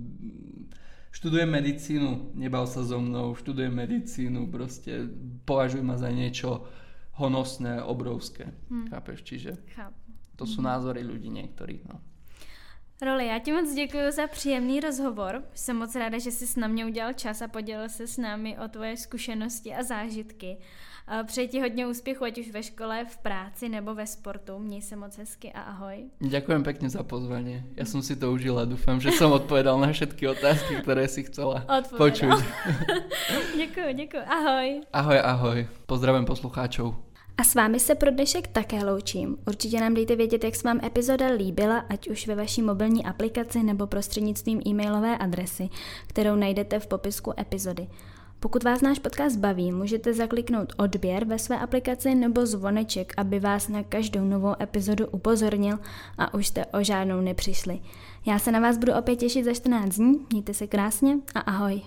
Študujem medicínu, nebav sa so mnou, študujem medicínu, proste považuj ma za niečo honosné, obrovské. Hmm. Chápeš? Čiže Chápu. to sú hmm. názory ľudí niektorých. No. Roli, já ti moc děkuji za příjemný rozhovor. Jsem moc ráda, že jsi s námi udělal čas a podělil se s námi o tvoje zkušenosti a zážitky. Přeji ti hodně úspěchu, ať už ve škole, v práci nebo ve sportu. Měj se moc hezky a ahoj. Ďakujem pekne za pozvanie. Ja som si to užila. Dúfam, že som odpovedal na všetky otázky, ktoré si chcela odpovedal. počuť. děkuji, děkuji. Ahoj. Ahoj, ahoj. Pozdravím poslucháčov. A s vámi se pro dnešek také loučím. Určitě nám dejte vědět, jak se vám epizoda líbila, ať už ve vaší mobilní aplikaci nebo prostřednictvím e-mailové adresy, kterou najdete v popisku epizody. Pokud vás náš podcast baví, můžete zakliknout odběr ve své aplikaci nebo zvoneček, aby vás na každou novou epizodu upozornil a už jste o žádnou nepřišli. Já se na vás budu opět těšit za 14 dní, mějte se krásně a ahoj.